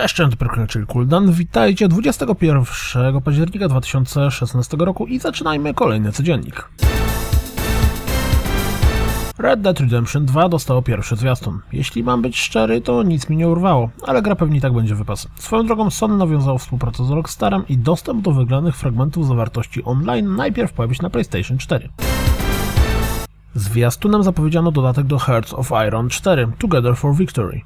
Cześć, cześć, czyli Kuldan. Witajcie 21 października 2016 roku i zaczynajmy kolejny codziennik. Red Dead Redemption 2 dostało pierwszy zwiastun. Jeśli mam być szczery, to nic mi nie urwało, ale gra pewnie tak będzie wypas. Swoją drogą Sony nawiązało współpracę z Rockstarem i dostęp do wygranych fragmentów zawartości online najpierw pojawi się na PlayStation 4. Zwiastunem zapowiedziano dodatek do Hearts of Iron 4 Together for Victory.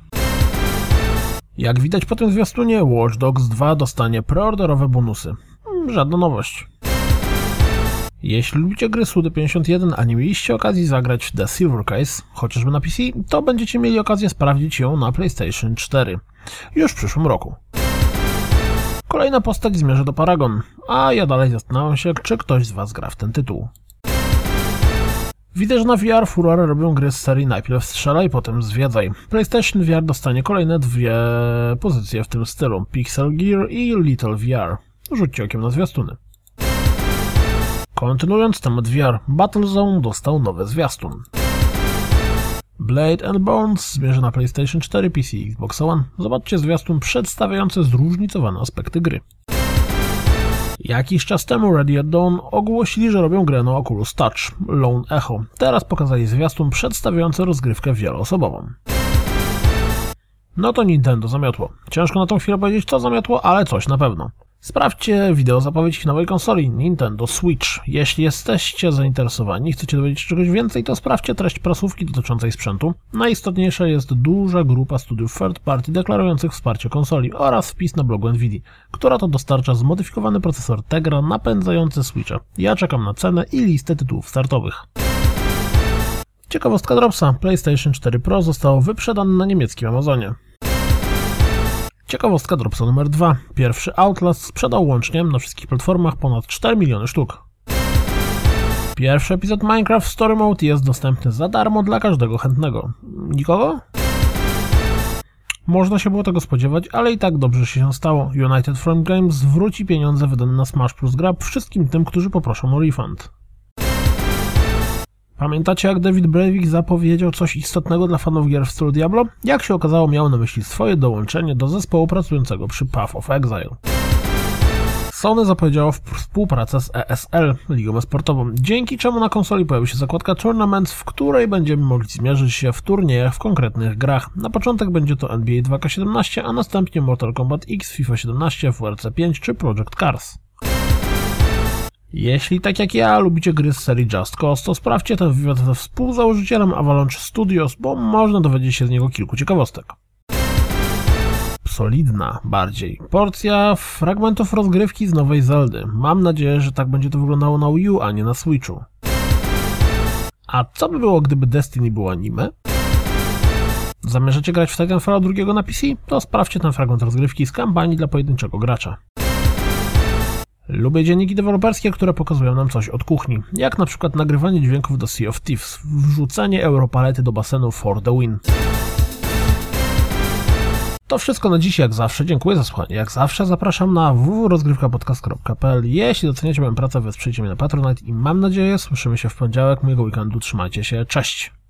Jak widać po tym zwiastunie, Watch Dogs 2 dostanie preorderowe bonusy. Żadna nowość. Jeśli lubicie gry Sudy51, a nie mieliście okazji zagrać The Silver Case, chociażby na PC, to będziecie mieli okazję sprawdzić ją na PlayStation 4 już w przyszłym roku. Kolejna postać zmierza do Paragon, a ja dalej zastanawiam się, czy ktoś z Was gra w ten tytuł. Widzę, że na VR furorę robią gry z serii najpierw strzelaj, potem zwiedzaj. PlayStation VR dostanie kolejne dwie pozycje w tym stylu, Pixel Gear i Little VR. Rzućcie okiem na zwiastuny. Kontynuując temat VR, Battlezone dostał nowy zwiastun. Blade and Bones zmierza na PlayStation 4, PC i Xbox One. Zobaczcie zwiastun przedstawiający zróżnicowane aspekty gry. Jakiś czas temu at Dawn ogłosili, że robią grę na Oculus Touch, Lone Echo. Teraz pokazali zwiastun przedstawiający rozgrywkę wieloosobową. No to Nintendo zamiotło. Ciężko na tą chwilę powiedzieć co zamiotło, ale coś na pewno. Sprawdźcie wideo zapowiedź nowej konsoli Nintendo Switch. Jeśli jesteście zainteresowani i chcecie dowiedzieć się czegoś więcej, to sprawdźcie treść prasówki dotyczącej sprzętu. Najistotniejsza jest duża grupa studiów third party deklarujących wsparcie konsoli oraz wpis na blogu Nvidia, która to dostarcza zmodyfikowany procesor Tegra napędzający Switcha. Ja czekam na cenę i listę tytułów startowych. Ciekawostka Dropsa. PlayStation 4 Pro zostało wyprzedane na niemieckim Amazonie. Ciekawostka Dropsa numer 2. Pierwszy Outlast sprzedał łącznie na wszystkich platformach ponad 4 miliony sztuk. Pierwszy epizod Minecraft Story Mode jest dostępny za darmo dla każdego chętnego. Nikogo? Można się było tego spodziewać, ale i tak dobrze się stało. United Front Games zwróci pieniądze wydane na Smash Plus Grab wszystkim tym, którzy poproszą o refund. Pamiętacie jak David Breivik zapowiedział coś istotnego dla fanów gier w stylu Diablo? Jak się okazało miał na myśli swoje dołączenie do zespołu pracującego przy Path of Exile. Sony zapowiedziało współpracę z ESL, ligą sportową, dzięki czemu na konsoli pojawi się zakładka Tournaments, w której będziemy mogli zmierzyć się w turniejach w konkretnych grach. Na początek będzie to NBA 2K17, a następnie Mortal Kombat X, FIFA 17, WRC 5 czy Project Cars. Jeśli tak jak ja lubicie gry z serii Just Cause, to sprawdźcie ten wywiad ze współzałożycielem Avalanche Studios, bo można dowiedzieć się z niego kilku ciekawostek. Solidna bardziej. Porcja fragmentów rozgrywki z nowej Zeldy. Mam nadzieję, że tak będzie to wyglądało na Wii U, a nie na Switchu. A co by było, gdyby Destiny było anime? Zamierzacie grać w Titanfalla drugiego na PC? To sprawdźcie ten fragment rozgrywki z kampanii dla pojedynczego gracza. Lubię dzienniki deweloperskie, które pokazują nam coś od kuchni, jak na przykład nagrywanie dźwięków do Sea of Thieves, wrzucenie europalety do basenu for the win. To wszystko na dziś, jak zawsze. Dziękuję za słuchanie. Jak zawsze zapraszam na www.rozgrywkapodcast.pl Jeśli doceniacie moją pracę, wesprzyjcie mnie na Patronite i mam nadzieję słyszymy się w poniedziałek. Miłego weekendu. Trzymajcie się. Cześć!